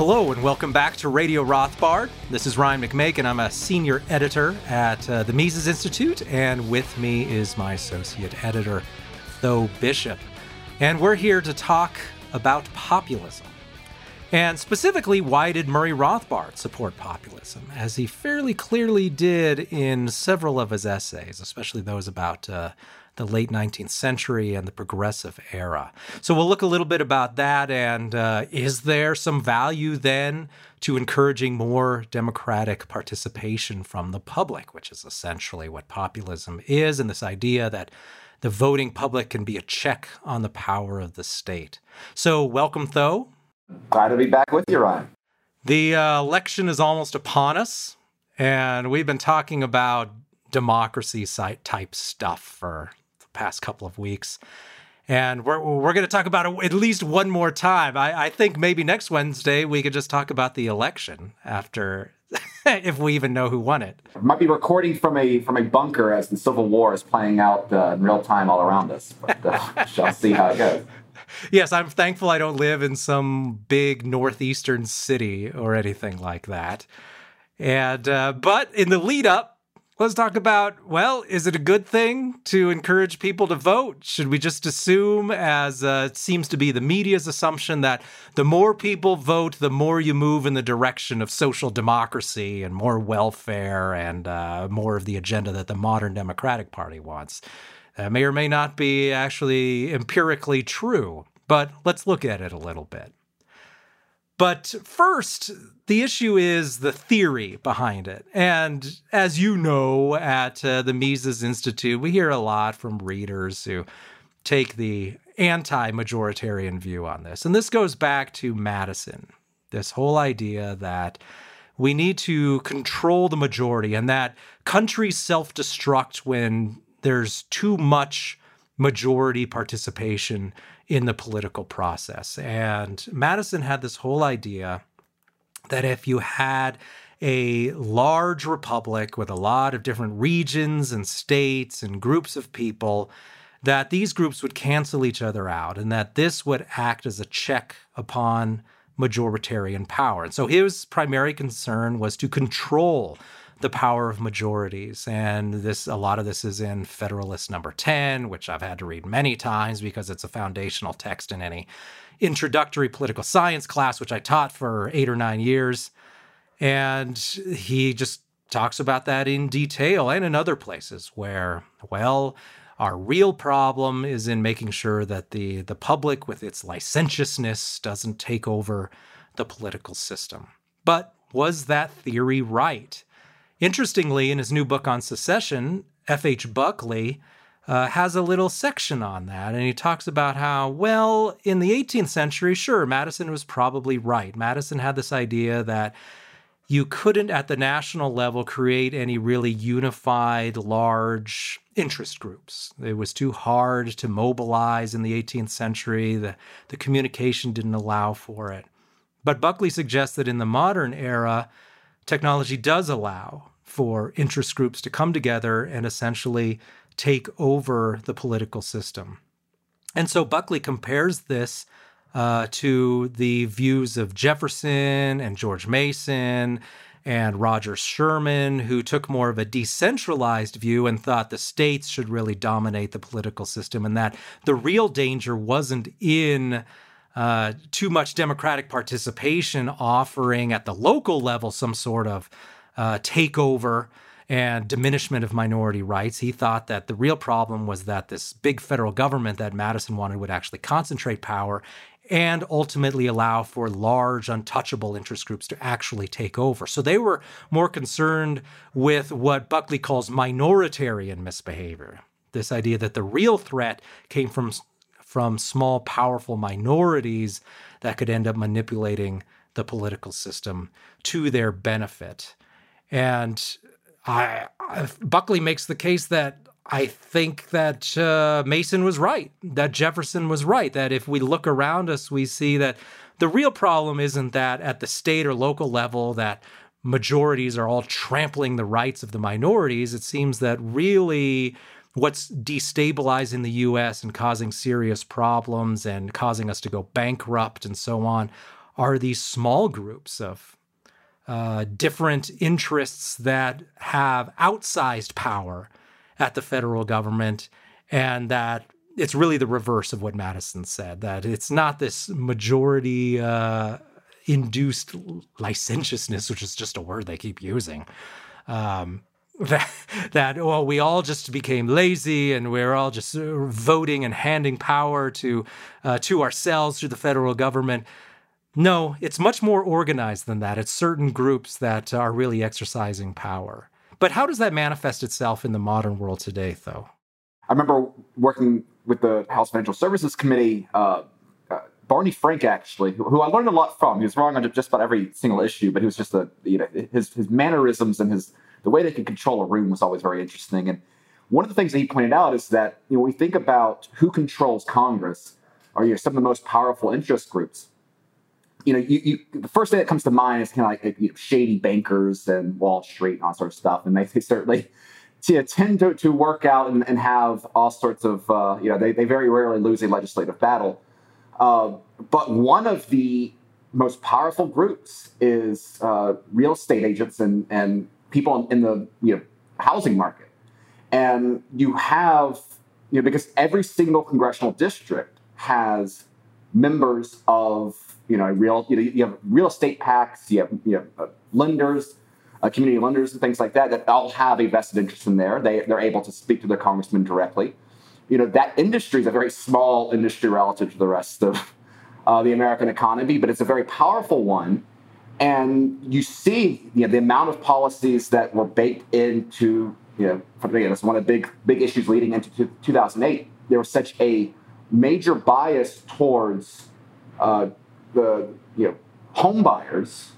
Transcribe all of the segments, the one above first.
Hello and welcome back to Radio Rothbard. This is Ryan McMaken, and I'm a senior editor at uh, the Mises Institute, and with me is my associate editor, Tho Bishop. And we're here to talk about populism. And specifically, why did Murray Rothbard support populism? As he fairly clearly did in several of his essays, especially those about uh, the late 19th century and the progressive era. So we'll look a little bit about that. And uh, is there some value then to encouraging more democratic participation from the public, which is essentially what populism is, and this idea that the voting public can be a check on the power of the state. So, welcome, Tho. Glad to be back with you, Ryan. The uh, election is almost upon us, and we've been talking about democracy type stuff for past couple of weeks. And we're, we're going to talk about it at least one more time. I, I think maybe next Wednesday we could just talk about the election after, if we even know who won it. Might be recording from a from a bunker as the Civil War is playing out uh, in real time all around us. But uh, shall see how it goes. Yes, I'm thankful I don't live in some big northeastern city or anything like that. And uh, but in the lead up let's talk about well, is it a good thing to encourage people to vote? Should we just assume, as uh, seems to be the media's assumption, that the more people vote, the more you move in the direction of social democracy and more welfare and uh, more of the agenda that the modern Democratic Party wants? That may or may not be actually empirically true, but let's look at it a little bit. But first, the issue is the theory behind it. And as you know, at uh, the Mises Institute, we hear a lot from readers who take the anti majoritarian view on this. And this goes back to Madison, this whole idea that we need to control the majority and that countries self destruct when there's too much majority participation in the political process. And Madison had this whole idea that if you had a large republic with a lot of different regions and states and groups of people, that these groups would cancel each other out and that this would act as a check upon majoritarian power. And so his primary concern was to control the power of majorities. And this a lot of this is in Federalist number 10, which I've had to read many times because it's a foundational text in any introductory political science class, which I taught for eight or nine years. And he just talks about that in detail and in other places where, well, our real problem is in making sure that the, the public, with its licentiousness, doesn't take over the political system. But was that theory right? Interestingly, in his new book on secession, F.H. Buckley uh, has a little section on that. And he talks about how, well, in the 18th century, sure, Madison was probably right. Madison had this idea that you couldn't, at the national level, create any really unified, large interest groups. It was too hard to mobilize in the 18th century. The, the communication didn't allow for it. But Buckley suggests that in the modern era, technology does allow for interest groups to come together and essentially take over the political system. And so Buckley compares this uh, to the views of Jefferson and George Mason and Roger Sherman, who took more of a decentralized view and thought the states should really dominate the political system, and that the real danger wasn't in uh, too much democratic participation offering at the local level some sort of uh, takeover and diminishment of minority rights. He thought that the real problem was that this big federal government that Madison wanted would actually concentrate power and ultimately allow for large, untouchable interest groups to actually take over. So they were more concerned with what Buckley calls minoritarian misbehavior. This idea that the real threat came from, from small, powerful minorities that could end up manipulating the political system to their benefit. And I, I, Buckley makes the case that I think that uh, Mason was right, that Jefferson was right, that if we look around us, we see that the real problem isn't that at the state or local level that majorities are all trampling the rights of the minorities. It seems that really what's destabilizing the US and causing serious problems and causing us to go bankrupt and so on are these small groups of uh, different interests that have outsized power at the federal government, and that it's really the reverse of what Madison said that it's not this majority uh, induced licentiousness, which is just a word they keep using. Um, that that well we all just became lazy and we're all just uh, voting and handing power to uh, to ourselves through the federal government no it's much more organized than that it's certain groups that are really exercising power but how does that manifest itself in the modern world today though i remember working with the house financial services committee uh, uh, Barney Frank, actually, who, I learned a lot from. He was wrong on just about every single issue, but he was just a you know his his mannerisms and his the way they could control a room was always very interesting. And one of the things that he pointed out is that you know, when we think about who controls Congress, or you know, some of the most powerful interest groups. You know, you, you, the first thing that comes to mind is kind of like you know, shady bankers and Wall Street and all sort of stuff, and they, they certainly tend to, to work out and, and have all sorts of uh, you know they, they very rarely lose a legislative battle. Uh, but one of the most powerful groups is uh, real estate agents and and people in the you know housing market, and you have you know because every single congressional district has members of you know real you know you have real estate PACs, you have you have uh, lenders, uh, community lenders, and things like that that all have a vested interest in there. They they're able to speak to their congressman directly. You know that industry is a very small industry relative to the rest of uh, the American economy, but it's a very powerful one and you see you know, the amount of policies that were baked into, you know, that's one of the big, big issues leading into 2008. There was such a major bias towards uh, the you know, home buyers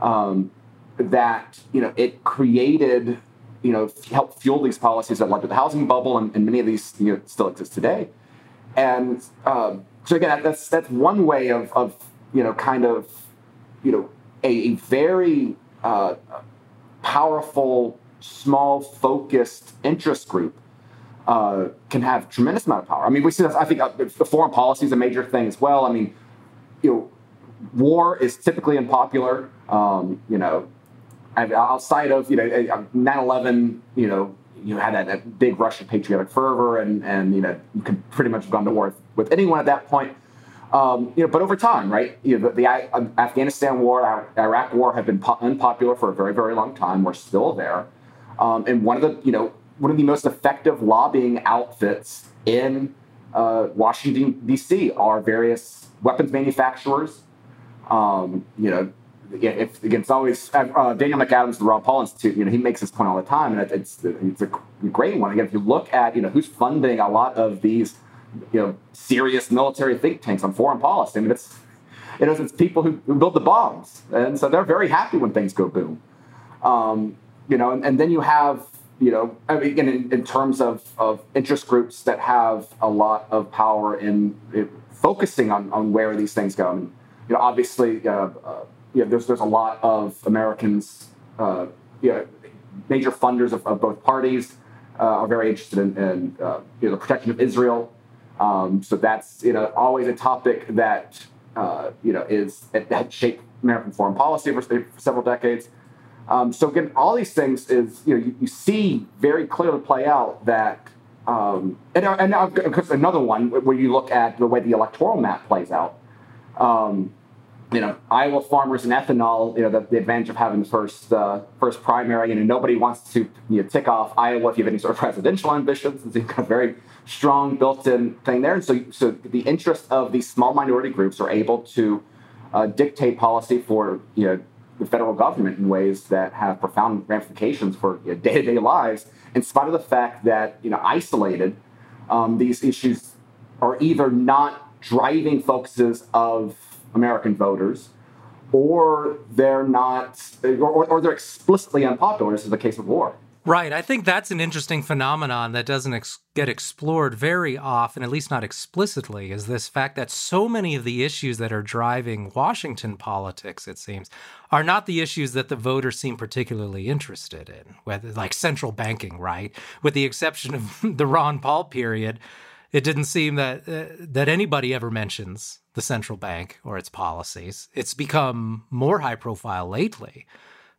um, that you know, it created, you know, helped fuel these policies that led to the housing bubble, and, and many of these you know, still exist today. And um, so again, that's that's one way of, of you know, kind of you know a, a very uh, powerful, small, focused interest group uh, can have tremendous amount of power. I mean, we see that. I think uh, foreign policy is a major thing as well. I mean, war is typically unpopular. Um, you know, outside of you know 9/11, you know, you had that, that, big Russian patriotic fervor, and and you know, you could pretty much have gone to war with, anyone at that point. Um, you know, but over time, right? You know, the, the uh, Afghanistan war, Iraq war have been po- unpopular for a very, very long time. We're still there, um, and one of the, you know, one of the most effective lobbying outfits in uh, Washington D.C. are various weapons manufacturers. Um, you know, if, again, it's always uh, Daniel McAdams, the Ron Paul Institute. You know, he makes this point all the time, and it's it's a great one. Again, if you look at you know who's funding a lot of these you know serious military think tanks on foreign policy. I mean, it's you know it's people who, who build the bombs, and so they're very happy when things go boom. Um, you know, and, and, then you have you know I mean, in, in terms of, of interest groups that have a lot of power in, in focusing on, on where these things go. I mean, you know, obviously, uh, uh, you know, there's there's a lot of Americans, uh, you know, major funders of, of both parties. Uh, are very interested in, in you know, the protection of Israel um, so that's you know always a topic that you know is that shaped American foreign policy for, for several decades. Um, so again, all these things is you know you, you see very clearly play out that um, and, and now another one where you look at the way the electoral map plays out. Um, you know, Iowa farmers and ethanol, you know, the, the advantage of having the first uh, first primary, you know, nobody wants to you know, tick off Iowa if you have any sort of presidential ambitions. It's a very strong built-in thing there. And so, so the interest of these small minority groups are able to uh, dictate policy for you know, the federal government in ways that have profound ramifications for you know, day-to-day lives, in spite of the fact that, you know, isolated, um, these issues are either not driving focuses of American voters, or they're not, or, or they're explicitly unpopular. This is the case of war. Right. I think that's an interesting phenomenon that doesn't ex- get explored very often, at least not explicitly, is this fact that so many of the issues that are driving Washington politics, it seems, are not the issues that the voters seem particularly interested in, whether like central banking, right? With the exception of the Ron Paul period, it didn't seem that uh, that anybody ever mentions the central bank or its policies. It's become more high profile lately,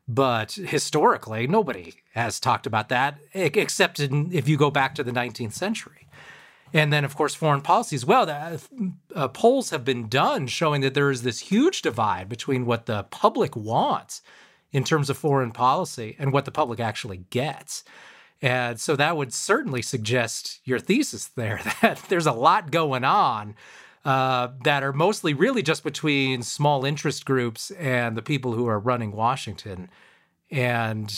but historically, nobody has talked about that except in, if you go back to the 19th century. And then, of course, foreign policy as well. Uh, polls have been done showing that there is this huge divide between what the public wants in terms of foreign policy and what the public actually gets. And so that would certainly suggest your thesis there that there's a lot going on uh, that are mostly really just between small interest groups and the people who are running Washington. And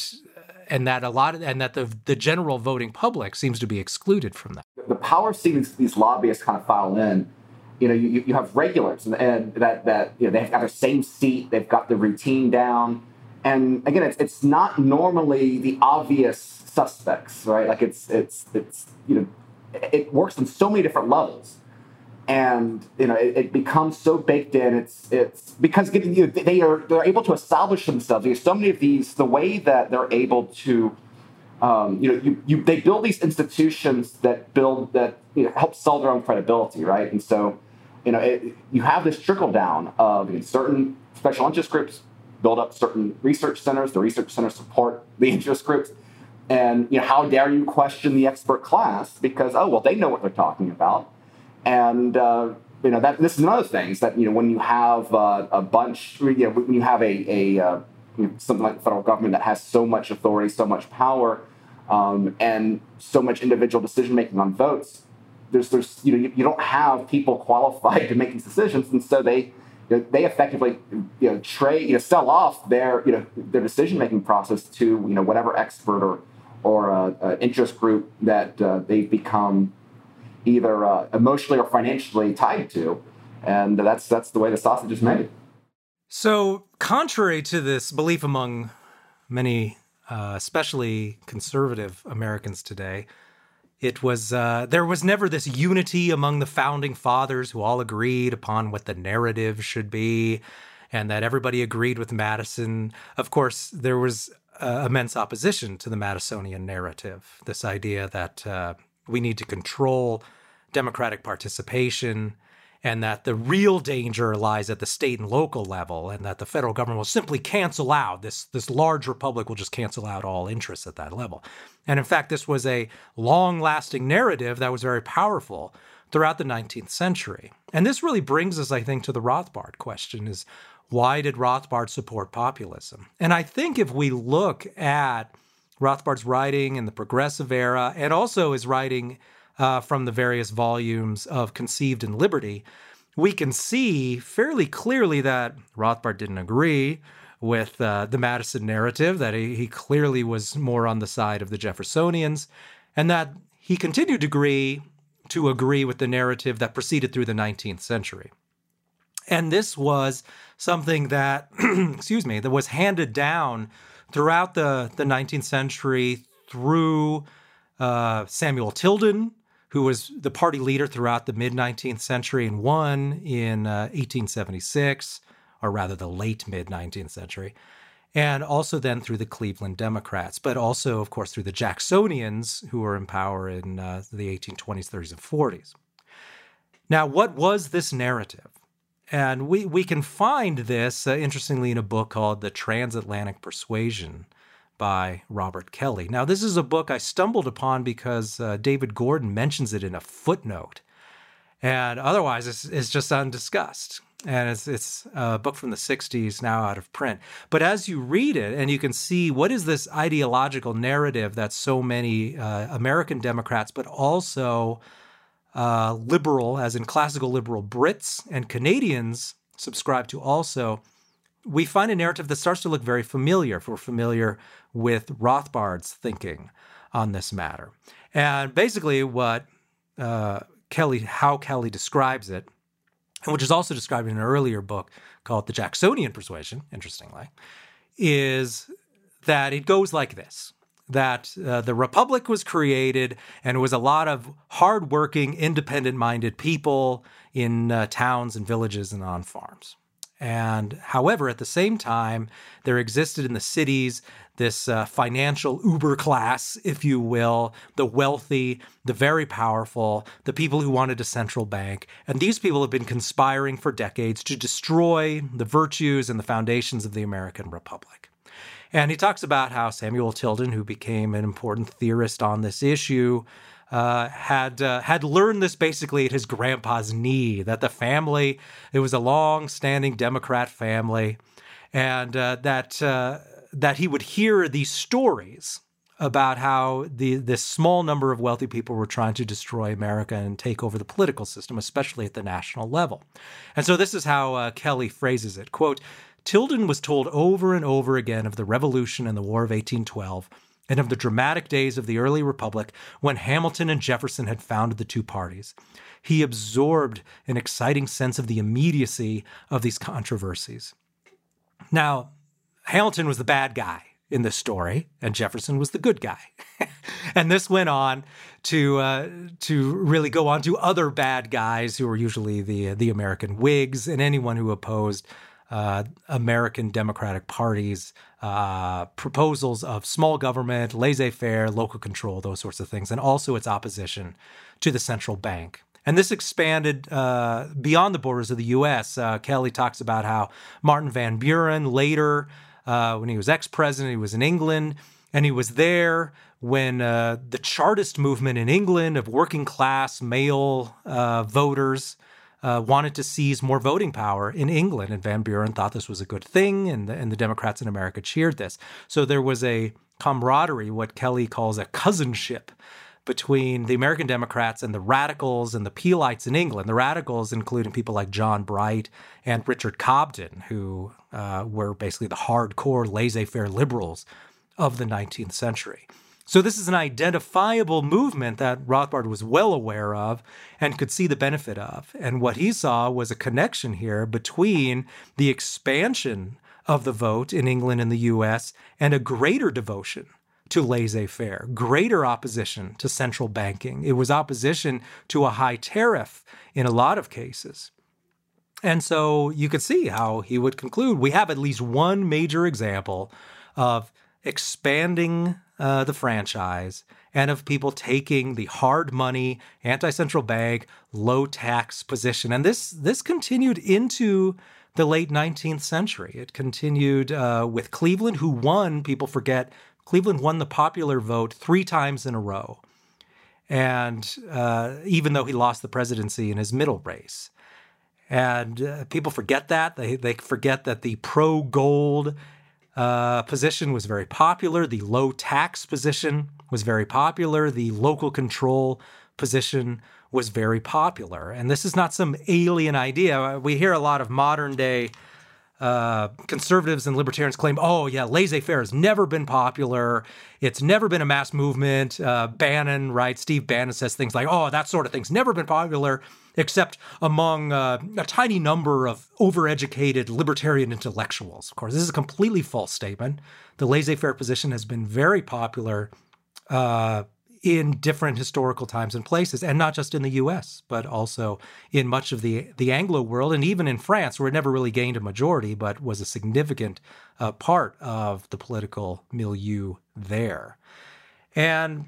and that a lot of, and that the the general voting public seems to be excluded from that. The power seems these, lobbyists kind of file in, you know, you, you have regulars and, and that that you know they've got their same seat, they've got the routine down, and again, it's it's not normally the obvious suspects, right? Like it's it's it's you know, it works on so many different levels and you know it, it, becomes so baked in. It's it's because you know, they are they're able to establish themselves. There's so many of these. The way that they're able to, um, you know, you, you they build these institutions that build that you know, help sell their own credibility, right? And so, you know, it, you have this trickle down of you know, certain special interest groups build up certain research centers. The research centers support the interest groups. And you know, how dare you question the expert class because oh well, they know what they're talking about and uh, you know that this is another thing is that you know when you have uh, a bunch, you know, when you have a, a uh, you know, something like the federal government that has so much authority, so much power, um, and so much individual decision making on votes, there's there's you know you, you, don't have people qualified to make these decisions, and so they. You know, they effectively, you know, trade, you know, sell off their, you know, their decision-making process to, you know, whatever expert or, or uh, interest group that uh, they've become either uh, emotionally or financially tied to, and that's that's the way the sausage is made. So, contrary to this belief among many, uh, especially conservative Americans today, it was uh, there was never this unity among the founding fathers who all agreed upon what the narrative should be, and that everybody agreed with Madison. Of course, there was uh, immense opposition to the Madisonian narrative. This idea that uh, we need to control democratic participation and that the real danger lies at the state and local level and that the federal government will simply cancel out this this large republic will just cancel out all interests at that level and in fact this was a long lasting narrative that was very powerful throughout the 19th century and this really brings us i think to the rothbard question is why did rothbard support populism and i think if we look at rothbard's writing in the progressive era and also his writing uh, from the various volumes of Conceived in Liberty, we can see fairly clearly that Rothbard didn't agree with uh, the Madison narrative, that he, he clearly was more on the side of the Jeffersonians, and that he continued to agree to agree with the narrative that proceeded through the 19th century. And this was something that, excuse me, that was handed down throughout the, the 19th century through uh, Samuel Tilden, who was the party leader throughout the mid 19th century and won in uh, 1876, or rather the late mid 19th century, and also then through the Cleveland Democrats, but also, of course, through the Jacksonians who were in power in uh, the 1820s, 30s, and 40s. Now, what was this narrative? And we, we can find this, uh, interestingly, in a book called The Transatlantic Persuasion by Robert Kelley. Now, this is a book I stumbled upon because uh, David Gordon mentions it in a footnote. And otherwise, it's, it's just undiscussed. And it's, it's a book from the 60s, now out of print. But as you read it, and you can see what is this ideological narrative that so many uh, American Democrats, but also uh, liberal, as in classical liberal Brits and Canadians, subscribe to also we find a narrative that starts to look very familiar if we're familiar with Rothbard's thinking on this matter. And basically, what uh, Kelley, how Kelley describes it, and which is also described in an earlier book called The Jacksonian Persuasion, interestingly, is that it goes like this that uh, the republic was created and it was a lot of hardworking, independent minded people in uh, towns and villages and on farms And however, at the same time, there existed in the cities this uh, financial uber class, if you will, the wealthy, the very powerful, the people who wanted a central bank. And these people have been conspiring for decades to destroy the virtues and the foundations of the American Republic. And he talks about how Samuel Tilden, who became an important theorist on this issue, uh, had uh, had learned this basically at his grandpa's knee. That the family, it was a long-standing Democrat family, and uh, that uh, that he would hear these stories about how the this small number of wealthy people were trying to destroy America and take over the political system, especially at the national level. And so this is how uh, Kelley phrases it: "Quote." Tilden was told over and over again of the Revolution and the War of 1812 and of the dramatic days of the early Republic when Hamilton and Jefferson had founded the two parties. He absorbed an exciting sense of the immediacy of these controversies. Now, Hamilton was the bad guy in this story, and Jefferson was the good guy. and this went on to uh, to really go on to other bad guys who were usually the the American Whigs and anyone who opposed uh, American Democratic Party's uh, proposals of small government, laissez faire, local control, those sorts of things, and also its opposition to the central bank. And this expanded uh, beyond the borders of the US. Uh, Kelley talks about how Martin Van Buren later, uh, when he was ex president, he was in England, and he was there when uh, the Chartist movement in England of working class male voters uh, wanted to seize more voting power in England, and Van Buren thought this was a good thing, and the, and the Democrats in America cheered this. So there was a camaraderie, what Kelley calls a cousinship, between the American Democrats and the radicals and the Peelites in England. The radicals, including people like John Bright and Richard Cobden, who uh, were basically the hardcore laissez faire liberals of the 19th century. So this is an identifiable movement that Rothbard was well aware of and could see the benefit of. And what he saw was a connection here between the expansion of the vote in England and the US and a greater devotion to laissez faire, greater opposition to central banking. It was opposition to a high tariff in a lot of cases. And so you could see how he would conclude we have at least one major example of expanding uh, the franchise and of people taking the hard money, anti central bank, low tax position. And this, this continued into the late 19th century. It continued uh, with Cleveland, who won, people forget, Cleveland won the popular vote three times in a row. And uh, even though he lost the presidency in his middle race. And uh, people forget that. They, they forget that the pro gold uh, position was very popular. The low tax position was very popular. The local control position was very popular. And this is not some alien idea. We hear a lot of modern day uh, conservatives and libertarians claim, oh, yeah, laissez faire has never been popular. It's never been a mass movement. Uh, Bannon, right? Steve Bannon says things like, oh, that sort of thing's never been popular except among uh, a tiny number of overeducated libertarian intellectuals. Of course, this is a completely false statement. The laissez faire position has been very popular uh, in different historical times and places, and not just in the US, but also in much of the, the Anglo world, and even in France, where it never really gained a majority, but was a significant uh, part of the political milieu there. And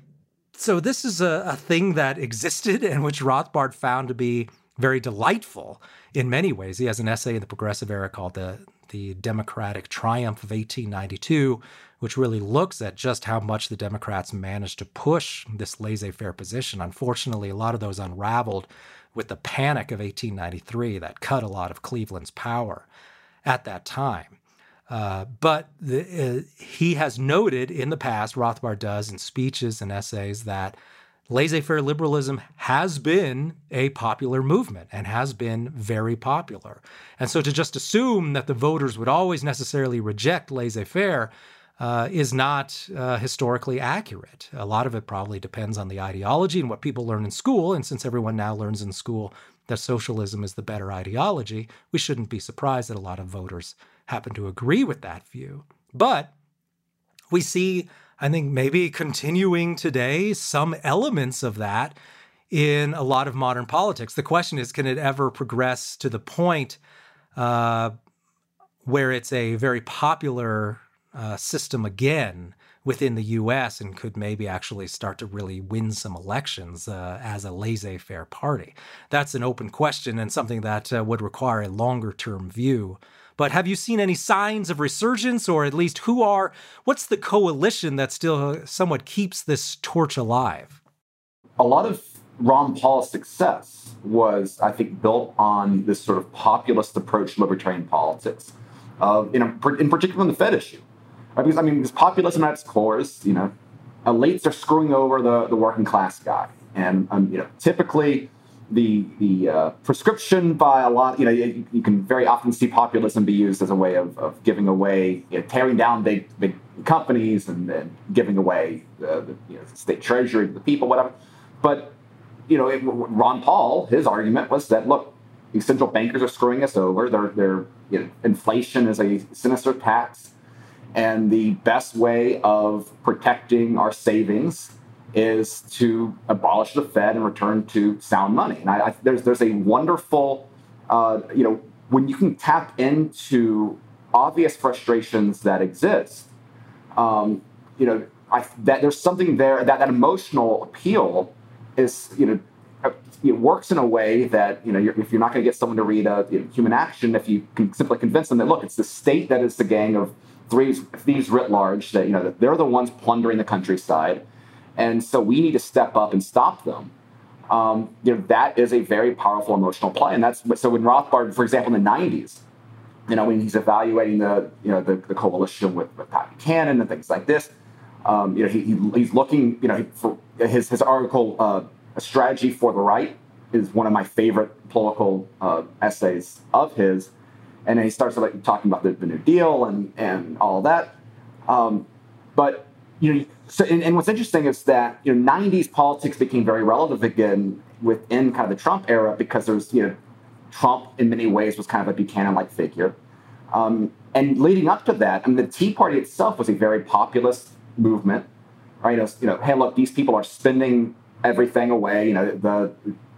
so this is a, a thing that existed and which Rothbard found to be very delightful in many ways. He has an essay in the Progressive Era called the the Democratic Triumph of 1892, which really looks at just how much the Democrats managed to push this laissez faire position. Unfortunately, a lot of those unraveled with the panic of 1893 that cut a lot of Cleveland's power at that time. Uh, but the, uh, he has noted in the past, Rothbard does in speeches and essays, that laissez faire liberalism has been a popular movement and has been very popular. And so to just assume that the voters would always necessarily reject laissez faire uh, is not uh, historically accurate. A lot of it probably depends on the ideology and what people learn in school. And since everyone now learns in school that socialism is the better ideology, we shouldn't be surprised that a lot of voters happen to agree with that view. But we see, I think, maybe continuing today some elements of that in a lot of modern politics. The question is can it ever progress to the point uh, where it's a very popular uh, system again within the US and could maybe actually start to really win some elections uh, as a laissez faire party? That's an open question and something that uh, would require a longer term view. But have you seen any signs of resurgence, or at least who are, what's the coalition that still somewhat keeps this torch alive? A lot of Ron Paul's success was, I think, built on this sort of populist approach to libertarian politics, uh, in, a, in particular on the Fed issue. Right? Because, I mean, this populism at its core is, you know, elites are screwing over the, the working class guy. And, um, you know, typically the, the uh, prescription by a lot, you know, you, you, can very often see populism be used as a way of, of giving away, you know, tearing down big, big companies and, and giving away the, the you know, state treasury to the people, whatever. But, you know, it, Ron Paul, his argument was that, look, these central bankers are screwing us over. They're, they're, you know, inflation is a sinister tax and the best way of protecting our savings is to abolish the Fed and return to sound money. And I, I, there's there's a wonderful, uh, you know, when you can tap into obvious frustrations that exist, um, you know, I, that there's something there that that emotional appeal is, you know, uh, it works in a way that you know you're, if you're not going to get someone to read a you know, human action, if you can simply convince them that look, it's the state that is the gang of thieves, thieves writ large that you know that they're the ones plundering the countryside, and so we need to step up and stop them. Um, you know that is a very powerful emotional play, and that's so when Rothbard, for example, in the '90s, you know when he's evaluating the you know the, the coalition with, with Pat Buchanan and things like this, um, you know he, he, he's looking you know for his his article uh, a strategy for the right is one of my favorite political uh, essays of his and then he starts like talking about the, the New Deal and and all that. Um, but you know, so and, and, what's interesting is that you know, '90s politics became very relevant again within kind of the Trump era because there's you know, Trump in many ways was kind of a Buchanan-like figure, um, and leading up to that, I mean, the Tea Party itself was a very populist movement, right? Was, you know, hey, look, these people are spending everything away. You know, the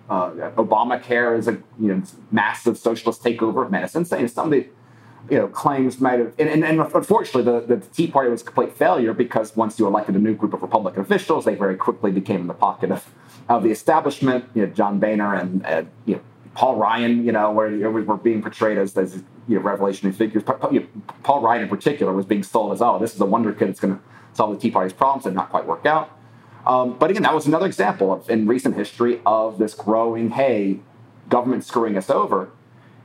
uh, Obamacare is a you know massive socialist takeover of medicine. So, some of the you know claims might have, and, and, and unfortunately, the, the Tea Party was a complete failure because once you elected a new group of Republican officials, they very quickly became in the pocket of, of the establishment. You know, John Boehner and uh, you know, Paul Ryan, you know, where know, were being portrayed as, as you know, revolutionary figures. Paul Ryan, in particular, was being sold as, oh, this is a wonder kid that's going to solve the Tea Party's problems and not quite work out. Um, but again, that was another example of, in recent history of this growing, hey, government screwing us over.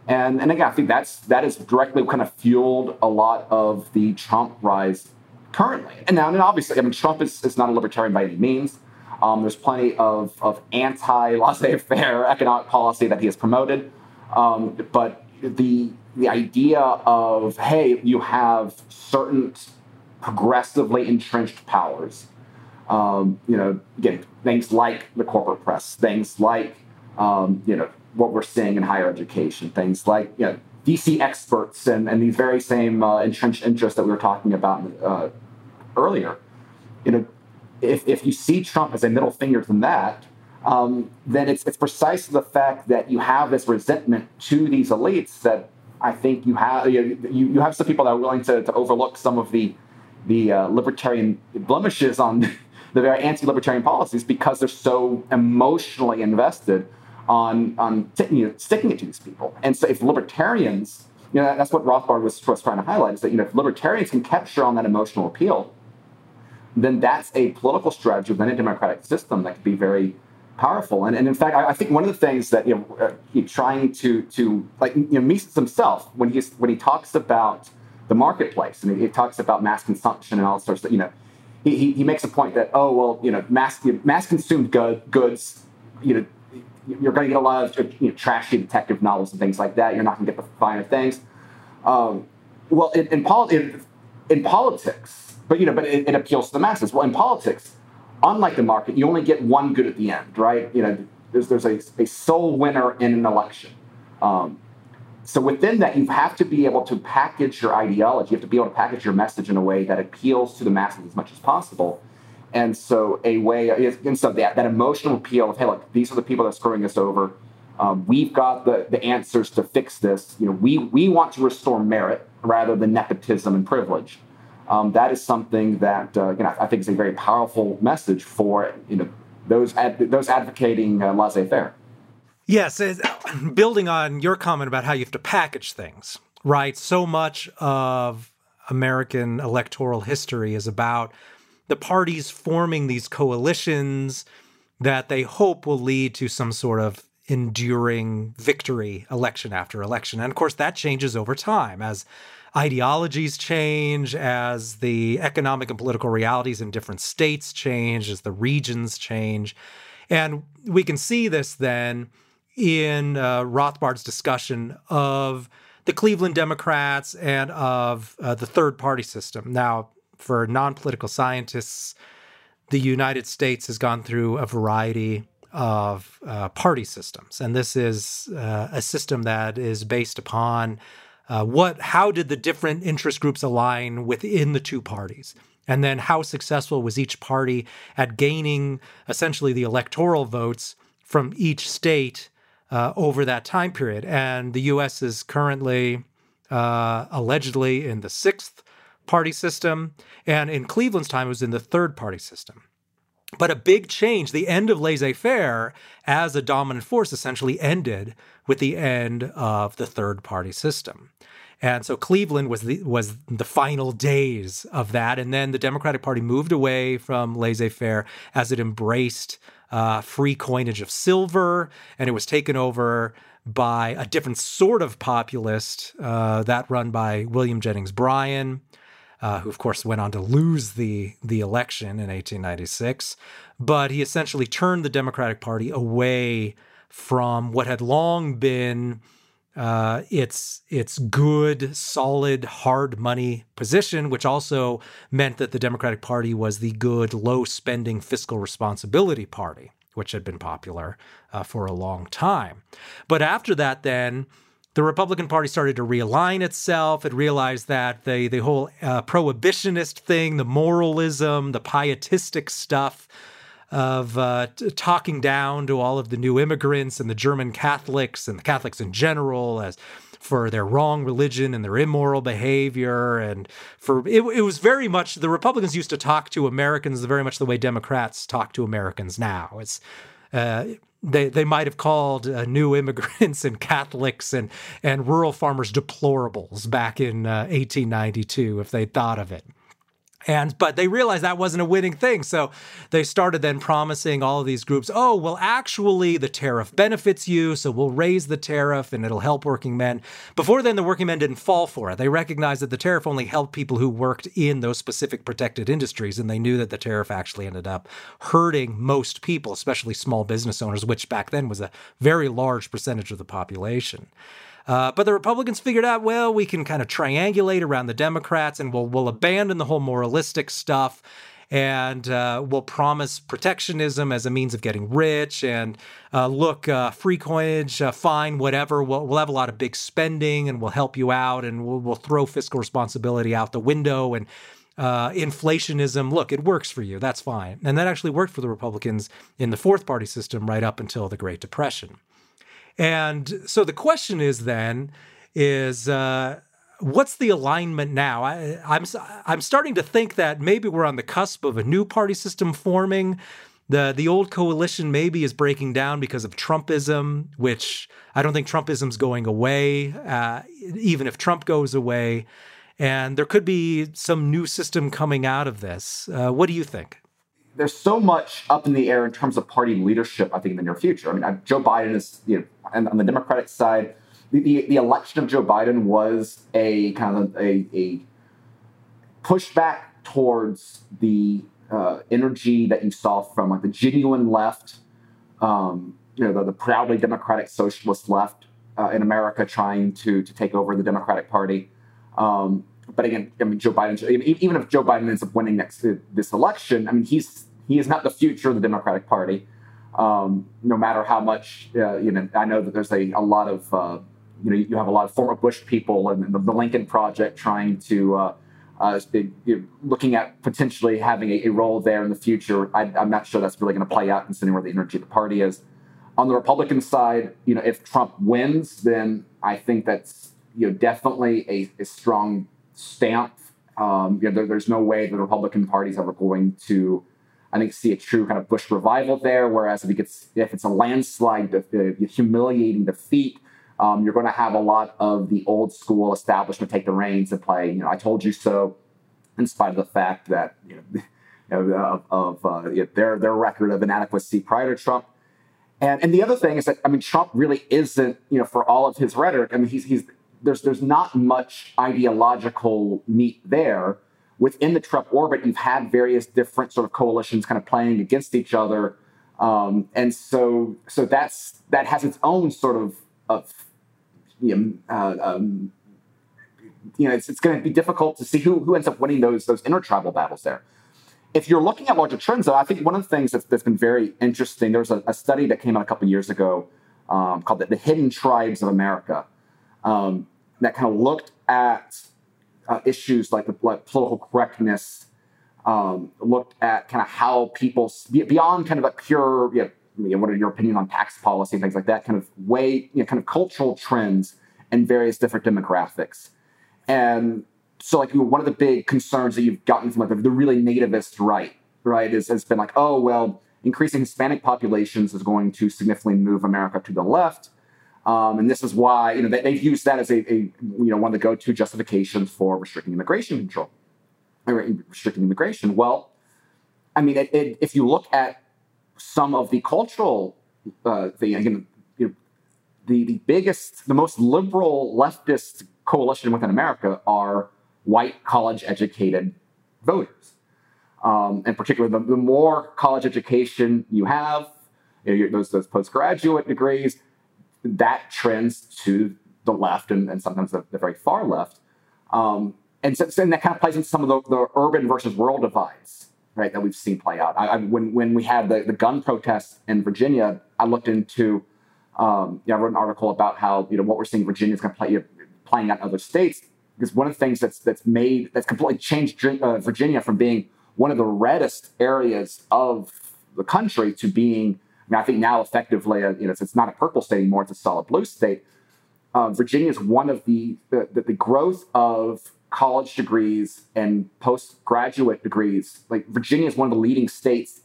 And, and again, I think that's that is directly kind of fueled a lot of the Trump rise currently. And now, obviously, I mean, Trump is, is not a libertarian by any means. Um, there's plenty of, of anti laissez faire economic policy that he has promoted. Um, but the, the idea of, hey, you have certain progressively entrenched powers um, you know, again, things like the corporate press, things like, um, you know, what we're seeing in higher education, things like, you know, DC experts and, and these very same uh, entrenched interests that we were talking about uh, earlier. You know, if, if you see Trump as a middle finger to that, um, then it's, it's precisely the fact that you have this resentment to these elites that I think you have you, you have some people that are willing to, to overlook some of the the uh, libertarian blemishes on the very anti-libertarian policies because they're so emotionally invested on on you know, sticking it to these people. And so if libertarians, you know, that's what Rothbard was, was trying to highlight is that you know if libertarians can capture on that emotional appeal, then that's a political strategy within a democratic system that could be very powerful. And, and in fact, I, I think one of the things that you know, uh, trying to to like you know Mises himself when he's when he talks about the marketplace and he, he talks about mass consumption and all sorts of you know he, he, makes a point that oh well you know mass mass consumed good, goods you know you're going to get a lot of you know, trashy detective novels and things like that. You're not going to get the finer things. Um, well, in, in, poli- in, in, politics, but you know, but it, it, appeals to the masses. Well, in politics, unlike the market, you only get one good at the end, right? You know, there's there's a, a sole winner in an election. Um, so within that, you have to be able to package your ideology. You have to be able to package your message in a way that appeals to the masses as much as possible. And so a way, and so that, that emotional appeal of, hey, look, these are the people that are screwing us over. Um, we've got the, the answers to fix this. You know, we, we want to restore merit. rather than nepotism and privilege. Um, that is something that uh, you know, I think is a very powerful message for you know those ad- those advocating uh, laissez-faire. Yes, building on your comment about how you have to package things, right? So much of American electoral history is about the parties forming these coalitions that they hope will lead to some sort of enduring victory election after election. And of course, that changes over time as ideologies change, as the economic and political realities in different states change, as the regions change. And we can see this then in uh, Rothbard's discussion of the Cleveland Democrats and of uh, the third party system. Now, for non political scientists, the United States has gone through a variety of uh, party systems, and this is uh, a system that is based upon uh, what, how did the different interest groups align within the two parties, and then how successful was each party at gaining essentially the electoral votes from each state uh, over that time period. And the U.S. is currently uh, allegedly in the sixth party system. And in Cleveland's time, it was in the third party system. But a big change, the end of laissez faire as a dominant force essentially ended with the end of the third party system. And so Cleveland was the was the final days of that. And then the Democratic Party moved away from laissez faire as it embraced uh, free coinage of silver, and it was taken over by a different sort of populist, uh, that run by William Jennings Bryan uh, who of course went on to lose the the election in 1896. But he essentially turned the Democratic Party away from what had long been uh, its its good, solid, hard money position, which also meant that the Democratic Party was the good, low spending, fiscal responsibility party, which had been popular uh, for a long time. But after that, then the Republican Party started to realign itself. It realized that the the whole uh, prohibitionist thing, the moralism, the pietistic stuff of uh, t- talking down to all of the new immigrants and the German Catholics and the Catholics in general as for their wrong religion and their immoral behavior and for it, it was very much the Republicans used to talk to Americans very much the way Democrats talk to Americans now. It's uh, they they might have called uh, new immigrants and Catholics and and rural farmers deplorables back in uh, 1892 if they thought of it. And but they realized that wasn't a winning thing. So they started then promising all of these groups, oh, well, actually, the tariff benefits you, so we'll raise the tariff and it'll help working men. Before then, the working men didn't fall for it. They recognized that the tariff only helped people who worked in those specific protected industries, and they knew that the tariff actually ended up hurting most people, especially small business owners, which back then was a very large percentage of the population. Uh, but the Republicans figured out, well, we can kind of triangulate around the Democrats and we'll, we'll abandon the whole moralistic stuff and uh, we'll promise protectionism as a means of getting rich. And uh, look, uh, free coinage, uh, fine, whatever. We'll, we'll have a lot of big spending and we'll help you out and we'll, we'll throw fiscal responsibility out the window. And uh, inflationism, look, it works for you. That's fine. And that actually worked for the Republicans in the fourth party system right up until the Great Depression. And so the question is then is uh, what's the alignment now? I, I'm I'm starting to think that maybe we're on the cusp of a new party system forming. The the old coalition maybe is breaking down because of Trumpism, which I don't think Trumpism's going away, uh, even if Trump goes away. And there could be some new system coming out of this. Uh, what do you think? There's so much up in the air in terms of party leadership. I think in the near future. I mean, Joe Biden is you know, and on the Democratic side, the, the, the election of Joe Biden was a kind of a, a pushback towards the uh, energy that you saw from like the genuine left, um, you know, the, the, proudly democratic socialist left uh, in America trying to to take over the Democratic Party. Um, but again, I mean, Joe Biden. Even if Joe Biden ends up winning next this election, I mean, he's he is not the future of the Democratic Party. Um, no matter how much uh, you know, I know that there's a, a lot of uh, you know you have a lot of former Bush people and the, the Lincoln Project trying to uh, uh, you know, looking at potentially having a, a, role there in the future. I, am not sure that's really going to play out considering where the energy of the party is. On the Republican side, you know, if Trump wins, then I think that's you know, definitely a, a strong stamp. Um, you know, there, there's no way the Republican Party is ever going to, I think, see a true kind of Bush revival there. Whereas if it gets, if it's a landslide, uh, humiliating defeat, um, you're going to have a lot of the old school establishment take the reins and play. You know, I told you so, in spite of the fact that you know of, of uh, their their record of inadequacy prior to Trump. And and the other thing is that I mean Trump really isn't you know for all of his rhetoric. I mean he's he's there's there's not much ideological meat there. Within the Trump orbit, you've had various different sort of coalitions kind of playing against each other, um, and so so that's that has its own sort of of you know, uh, um, you know it's, it's going to be difficult to see who who ends up winning those those intertribal battles there. If you're looking at larger trends, though, I think one of the things that's, that's been very interesting. There was a, a study that came out a couple years ago um, called the, the, Hidden Tribes of America um, that kind of looked at uh, issues like, like political correctness, um, looked at kind of how people beyond kind of a pure, you know, what are your opinion on tax policy and things like that, kind of way, you know, kind of cultural trends and various different demographics. And so like one of the big concerns that you've gotten from like the really nativist right, right, is has been like, oh well, increasing Hispanic populations is going to significantly move America to the left. Um, and this is why you know they, have used that as a, a, you know one of the go-to justifications for restricting immigration control, restricting immigration. Well, I mean, it, it, if you look at some of the cultural uh, thing, again, you know, the the biggest, the most liberal leftist coalition within America are white college educated voters. Um, and particularly, the, the, more college education you have, you know, those, those postgraduate degrees, that trends to the left and, and sometimes the, the, very far left. Um, and, so, and that kind of plays into some of the, the, urban versus rural divides, right, that we've seen play out. I, I, when, when we had the, the gun protests in Virginia, I looked into, um, you know, I wrote an article about how, you know, what we're seeing Virginia is going play, you know, playing out in other states. Because one of the things that's, that's made, that's completely changed uh, Virginia from being one of the reddest areas of the country to being I mean, I think now effectively, uh, you know, it's, not a purple state anymore; it's a solid blue state. Uh, Virginia is one of the, the the growth of college degrees and postgraduate degrees. Like Virginia is one of the leading states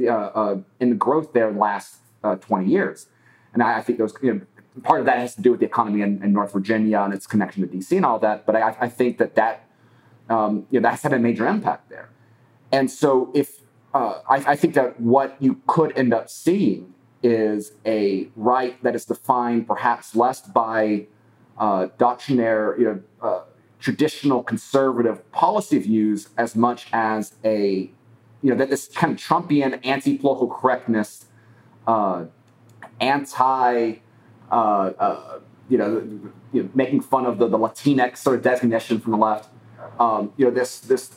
uh, uh, in the growth there in the last uh, 20 years, and I, I, think those you know, part of that has to do with the economy in, in, North Virginia and its connection to DC and all that. But I, I think that that um, you know that's had a major impact there. And so if uh, I, I, think that what you could end up seeing is a right that is defined perhaps less by uh, doctrinaire, you know, uh, traditional conservative policy views as much as a, you know, that this kind of Trumpian anti-political correctness, uh, anti, uh, uh, you, know, you know, making fun of the, the Latinx sort of designation from the left. Um, you know, this this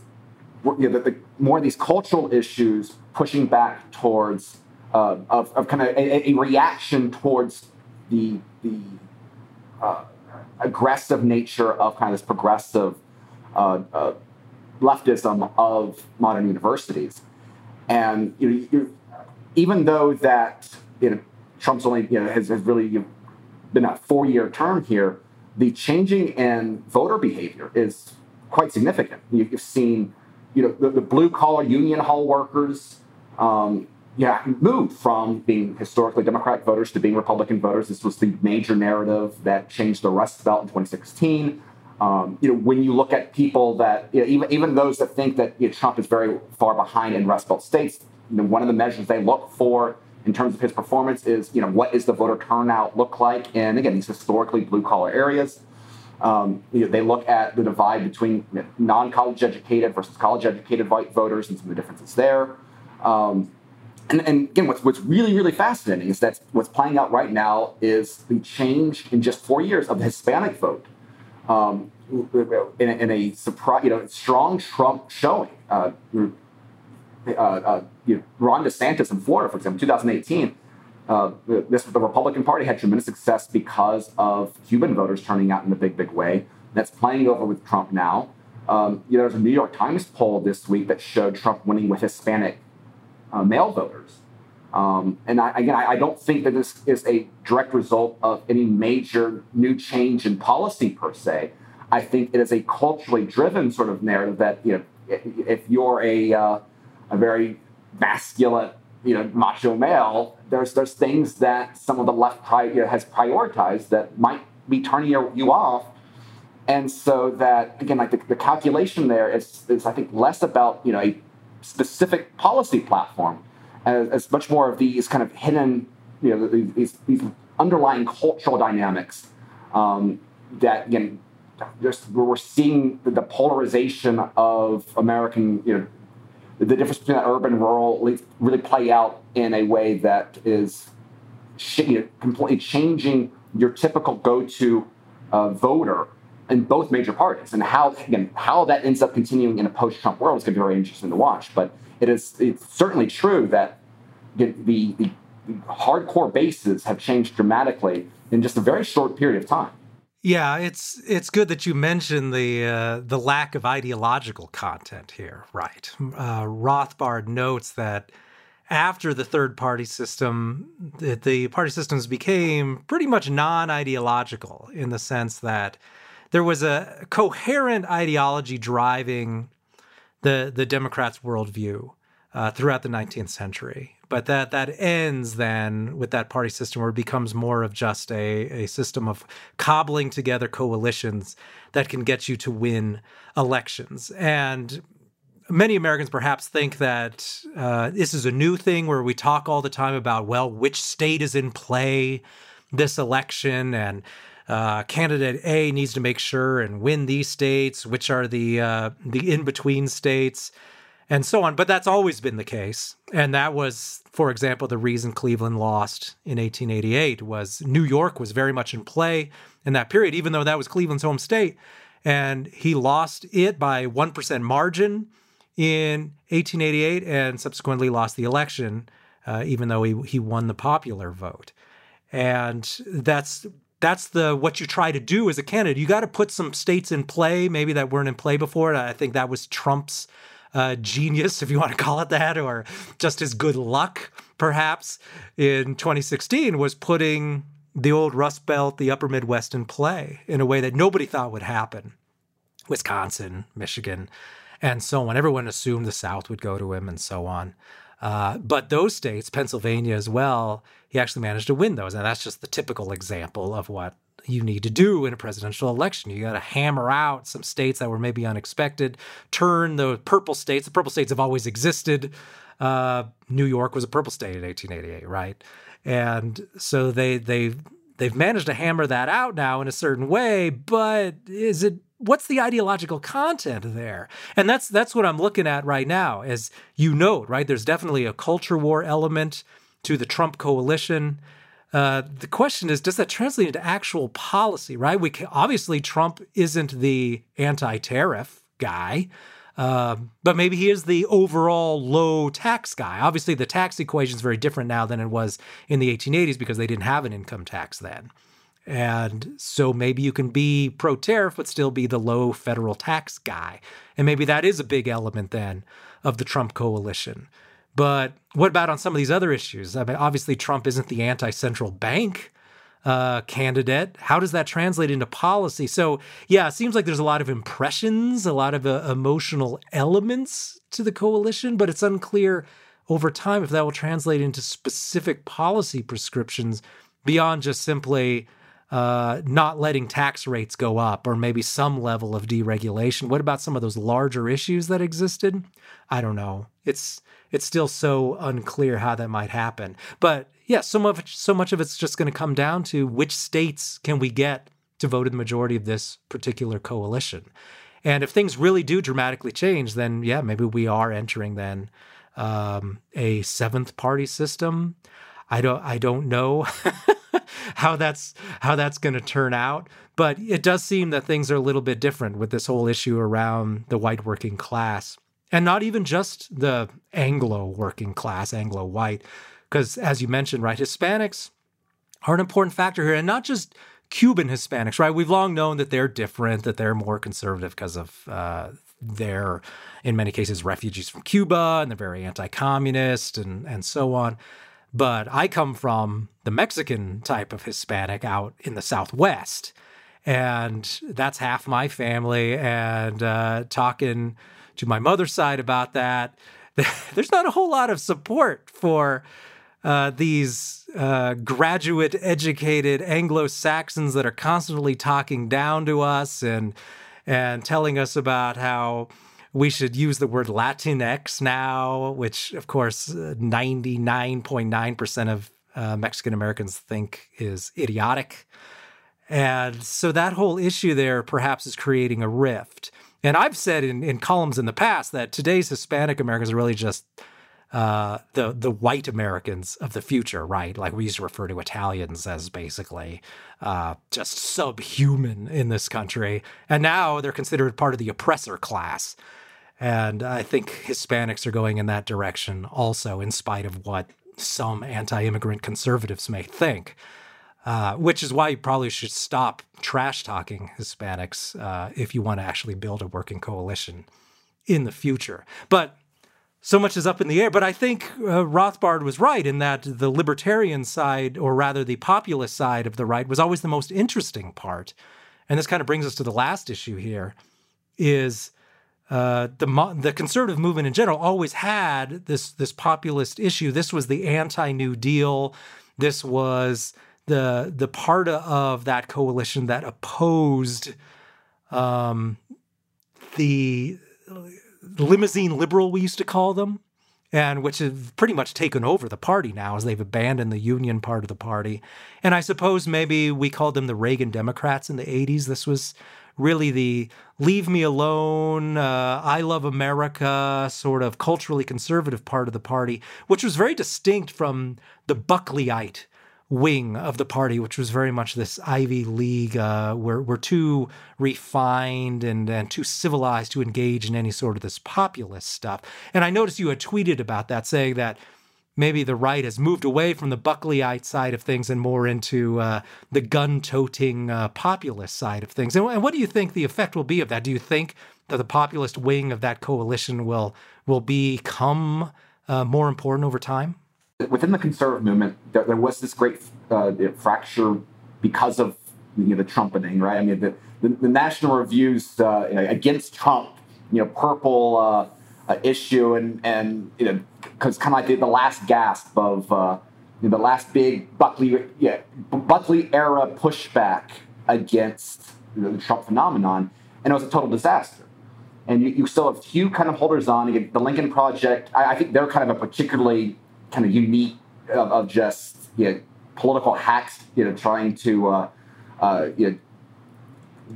you know, the, the, more of these cultural issues pushing back towards uh, of, of kind of a, a, reaction towards the the uh, aggressive nature of kind of this progressive uh, uh leftism of modern universities, and you know, even though that you know, Trump's only you know, has, has really been a four year term here, the changing in voter behavior is quite significant. You've seen you know, the, the blue collar union hall workers, um, yeah, moved from being historically Democratic voters to being Republican voters. This was the major narrative that changed the Rust Belt in 2016. Um, you know, when you look at people that, you know, even, even those that think that you know, Trump is very far behind in Rust Belt states, you know, one of the measures they look for in terms of his performance is, you know, what is the voter turnout look like in, again, these historically blue collar areas. Um, you know, they look at the divide between non-college educated versus college educated voters and some of the differences there. Um, and, and, again, what's, what's really, really fascinating is that what's playing out right now is the change in just four years of the Hispanic vote um, in, in, a surprise, you know, strong Trump showing. Uh, uh, uh, you know, Ron DeSantis in Florida, for example, 2018, uh, this the Republican Party had tremendous success because of Cuban voters turning out in a big, big way. That's playing over with Trump now. Um, you know, there's a New York Times poll this week that showed Trump winning with Hispanic uh, male voters. Um, and I, again, I, I, don't think that this is a direct result of any major new change in policy per se. I think it is a culturally driven sort of narrative that you know, if you're a uh, a very masculine, you know, macho male, there's there's things that some of the left has prioritized that might be turning you off. And so that again, like the, the calculation there is, is I think less about you know a specific policy platform as, as much more of these kind of hidden, you know, these, these underlying cultural dynamics um, that, again, just we're seeing the, the, polarization of American, you know, the difference between that urban and rural really play out in a way that is you know, completely changing your typical go-to uh, voter in both major parties, and how again how that ends up continuing in a post-Trump world is going to be very interesting to watch. But it is it's certainly true that the, the, the hardcore bases have changed dramatically in just a very short period of time. Yeah, it's it's good that you mentioned the uh, the lack of ideological content here. Right, uh, Rothbard notes that after the third party system, the, the party systems became pretty much non ideological in the sense that there was a coherent ideology driving the the Democrats' worldview uh, throughout the 19th century. But that that ends then with that party system where it becomes more of just a, a system of cobbling together coalitions that can get you to win elections. And many Americans perhaps think that uh, this is a new thing where we talk all the time about, well, which state is in play this election and uh, candidate A needs to make sure and win these states, which are the uh, the in between states and so on. But that's always been the case. And that was, for example, the reason Cleveland lost in 1888 was New York was very much in play in that period, even though that was Cleveland's home state. And he lost it by 1% margin in 1888 and subsequently lost the election, uh, even though he, he won the popular vote. And that's that's the what you try to do as a candidate. You got to put some states in play, maybe that weren't in play before. I think that was Trump's uh, genius, if you want to call it that, or just his good luck, perhaps, in 2016 was putting the old Rust Belt, the upper Midwest in play in a way that nobody thought would happen. Wisconsin, Michigan, and so on. Everyone assumed the South would go to him and so on. Uh, but those states, Pennsylvania as well, he actually managed to win those. And that's just the typical example of what you need to do in a presidential election. You got to hammer out some states that were maybe unexpected, turn the purple states. The purple states have always existed. Uh, New York was a purple state in 1888, right? And so they they they've managed to hammer that out now in a certain way. But is it what's the ideological content there? And that's that's what I'm looking at right now. As you note, right? There's definitely a culture war element to the Trump coalition. Uh, the question is, does that translate into actual policy? Right? We can, obviously Trump isn't the anti-tariff guy, uh, but maybe he is the overall low tax guy. Obviously, the tax equation is very different now than it was in the 1880s because they didn't have an income tax then. And so maybe you can be pro tariff, but still be the low federal tax guy. And maybe that is a big element then of the Trump coalition. But what about on some of these other issues? I mean, obviously, Trump isn't the anti central bank uh, candidate. How does that translate into policy? So, yeah, it seems like there's a lot of impressions, a lot of uh, emotional elements to the coalition, but it's unclear over time if that will translate into specific policy prescriptions beyond just simply uh, not letting tax rates go up or maybe some level of deregulation. What about some of those larger issues that existed? I don't know. It's it's still so unclear how that might happen. But yeah, so much so much of it's just going to come down to which states can we get to vote in the majority of this particular coalition. And if things really do dramatically change, then yeah, maybe we are entering then um, a seventh party system. I don't I don't know how that's how that's going to turn out, but it does seem that things are a little bit different with this whole issue around the white working class and not even just the Anglo working class, Anglo white, because as you mentioned, right, Hispanics are an important factor here, and not just Cuban Hispanics, right? We've long known that they're different, that they're more conservative because of uh, they're in many cases refugees from Cuba and they're very anti-communist and and so on. but I come from the Mexican type of Hispanic out in the Southwest. And that's half my family. And uh, talking to my mother's side about that, there's not a whole lot of support for uh, these uh, graduate educated Anglo Saxons that are constantly talking down to us and and telling us about how we should use the word Latinx now, which of course 99.9% of uh, Mexican Americans think is idiotic. And so that whole issue there perhaps is creating a rift. And I've said in, in columns in the past that today's Hispanic Americans are really just uh, the the white Americans of the future, right? Like we used to refer to Italians as basically uh, just subhuman in this country, and now they're considered part of the oppressor class. And I think Hispanics are going in that direction also, in spite of what some anti-immigrant conservatives may think. Uh, which is why you probably should stop trash talking Hispanics uh, if you want to actually build a working coalition in the future. But so much is up in the air. But I think uh, Rothbard was right in that the libertarian side, or rather the populist side of the right, was always the most interesting part. And this kind of brings us to the last issue here: is uh, the the conservative movement in general always had this this populist issue. This was the anti New Deal. This was the the part of that coalition that opposed um, the limousine liberal, we used to call them, and which have pretty much taken over the party now as they've abandoned the union part of the party. And I suppose maybe we called them the Reagan Democrats in the 80s. This was really the leave me alone, uh, I love America sort of culturally conservative part of the party, which was very distinct from the Buckleyite wing of the party, which was very much this Ivy League. Uh, we're, we're too refined and, and too civilized to engage in any sort of this populist stuff. And I noticed you had tweeted about that, saying that maybe the right has moved away from the Buckleyite side of things and more into uh, the gun toting uh, populist side of things. And, and what do you think the effect will be of that? Do you think that the populist wing of that coalition will will become uh, more important over time? Within the conservative movement, there, there was this great uh, fracture because of you know, the trumpeting, right? I mean, the, the, the National Review's uh, against Trump, you know, purple uh, uh issue, and and you know, because kind of like the, the, last gasp of uh, you know, the last big Buckley, yeah, Buckley era pushback against you know, the Trump phenomenon, and it was a total disaster. And you, you still have few kind of holders on. You the Lincoln Project. I, I think they're kind of a particularly kind of unique of, of just you know, political hacks, you know, trying to uh, uh, you know,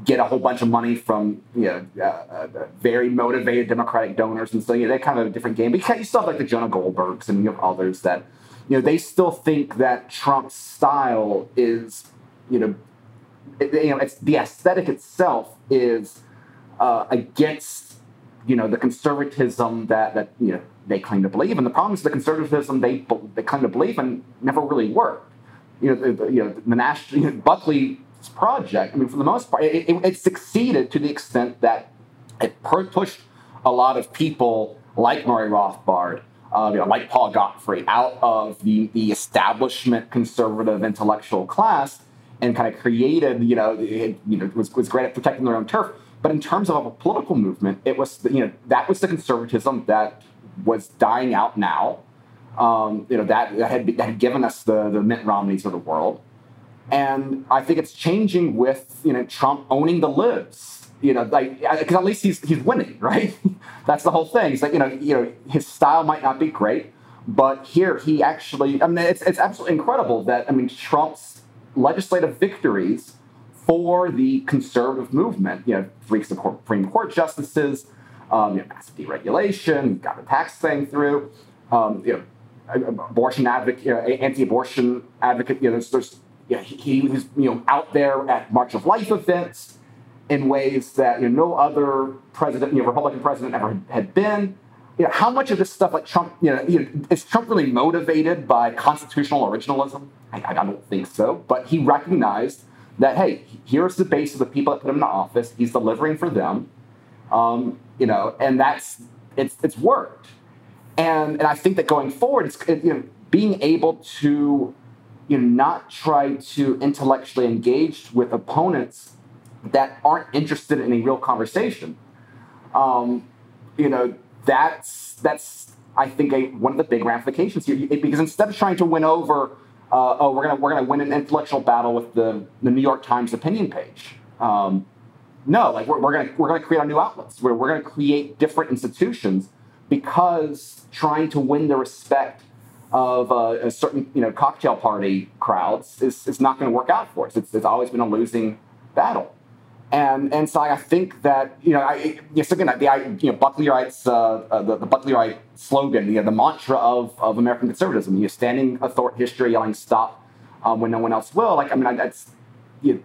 get a whole bunch of money from you know uh, uh very motivated Democratic donors, and so you know, they're kind of a different game. But you still have like the Jonah Goldbergs and you have others that you know they still think that Trump's style is you know it, you know it's the aesthetic itself is uh, against you know the conservatism that that you know they claim to believe. And the problem is the conservatism they they claim to believe in never really worked. You know, the, you know, the national you know, Buckley's project. I mean, for the most part, it, it, it succeeded to the extent that it pushed a lot of people like Murray Rothbard, uh, you know, like Paul Gottfried, out of the the establishment conservative intellectual class and kind of created, you know, it, you know, was, was great at protecting their own turf. But in terms of a political movement, it was, you know, that was the conservatism that was dying out now. Um, you know that, that, had, that had given us the the Mitt Romneys of the world, and I think it's changing with you know Trump owning the libs. You know, like because at least he's he's winning, right? That's the whole thing. He's like you know you know his style might not be great, but here he actually I mean it's it's absolutely incredible that I mean Trump's legislative victories for the conservative movement, you know, three Supreme Court justices, um, you know, massive deregulation, got the tax thing through. Um, you know, abortion advocate, you know, anti-abortion advocate. You know, there's, there's you know, he, he, was you know out there at March of Life events in ways that you know no other president, you know, Republican president ever had been. You know, how much of this stuff, like Trump, you know, you know is Trump really motivated by constitutional originalism? I, I don't think so. But he recognized that hey, here's the base of the people that put him in office. He's delivering for them. Um, you know, and that's it's it's worked. And and I think that going forward, it's it, you know being able to you know, not try to intellectually engage with opponents that aren't interested in a real conversation. Um, you know, that's that's I think a, one of the big ramifications here because instead of trying to win over, uh, oh, we're gonna we're gonna win an intellectual battle with the the New York Times opinion page. Um, no, like we're, we're gonna we're gonna create our new outlets. We're we're gonna create different institutions because trying to win the respect of uh, a certain you know cocktail party crowds is, is not going to work out for us. It's, it's always been a losing battle. And, and so I think that you know I, yes again the you know uh, uh, the, the Buckleyite slogan you know, the mantra of, of American conservatism you know, standing authority history yelling stop um, when no one else will like I mean that's you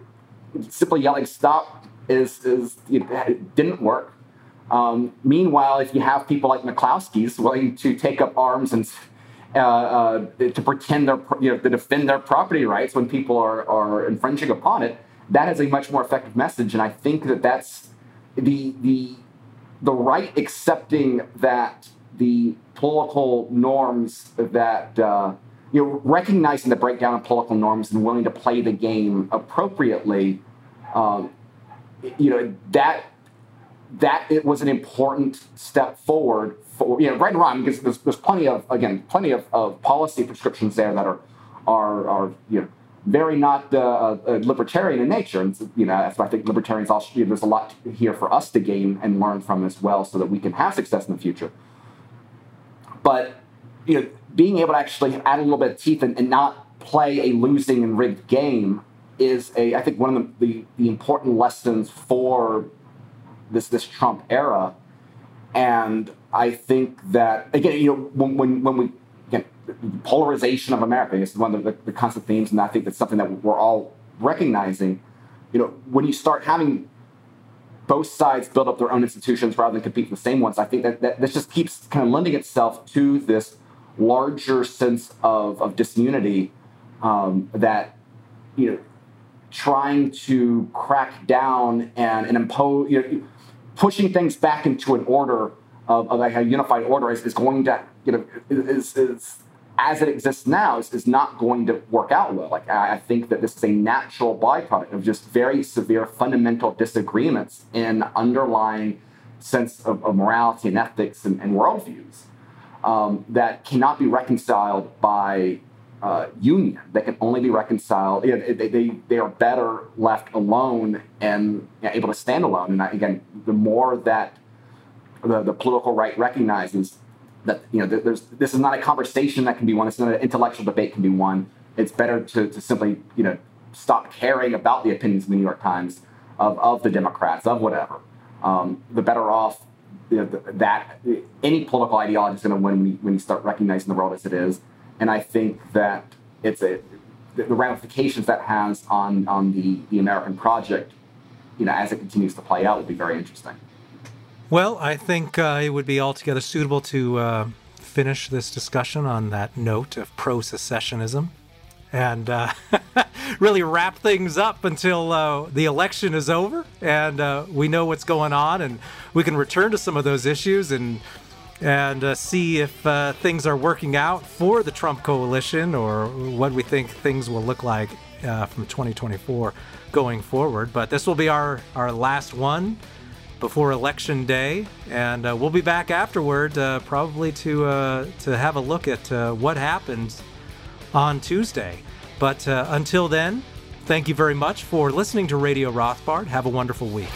know, simply yelling stop is is you know, didn't work. Um, meanwhile, if you have people like McCloskey's willing to take up arms and uh, uh, to pretend they're you know to defend their property rights when people are are infringing upon it, that is a much more effective message. And I think that that's the the the right accepting that the political norms that uh, you know recognizing the breakdown of political norms and willing to play the game appropriately. Um, you know that that it was an important step forward for you know right and wrong because there's, there's plenty of again plenty of, of policy prescriptions there that are are are you know very not uh, uh, libertarian in nature. And you know why I think libertarians also you know, there's a lot here for us to gain and learn from as well so that we can have success in the future. But you know being able to actually add a little bit of teeth and, and not play a losing and rigged game is a I think one of the, the, the important lessons for this this Trump era, and I think that again, you know, when when, when we polarization of America is one of the, the constant themes, and I think that's something that we're all recognizing. You know, when you start having both sides build up their own institutions rather than compete with the same ones, I think that, that this just keeps kind of lending itself to this larger sense of, of disunity um, that you know trying to crack down and, and impose, you know, pushing things back into an order of, of like a unified order is, is going to, you know, is, is as it exists now is, is not going to work out well. Like I, I think that this is a natural byproduct of just very severe fundamental disagreements in underlying sense of, of morality and ethics and, and worldviews um, that cannot be reconciled by uh, union that can only be reconciled. You know, they, they, they are better left alone and you know, able to stand alone. And again, the more that the, the political right recognizes that you know there's this is not a conversation that can be won. It's not an intellectual debate can be won. It's better to, to simply you know stop caring about the opinions of the New York Times of, of the Democrats of whatever. Um, the better off you know, that any political ideology is going to win when you, when you start recognizing the world as it is and I think that it's a the ramifications that has on on the the American project, you know, as it continues to play out, will be very interesting. Well, I think uh, it would be altogether suitable to uh, finish this discussion on that note of pro secessionism and uh, really wrap things up until uh, the election is over and uh, we know what's going on and we can return to some of those issues and and uh, see if uh, things are working out for the Trump coalition or what we think things will look like uh, from 2024 going forward. But this will be our, our last one before election day, and uh, we'll be back afterward uh, probably to uh, to have a look at what happens on Tuesday. But until then, thank you very much for listening to Radio Rothbard. Have a wonderful week.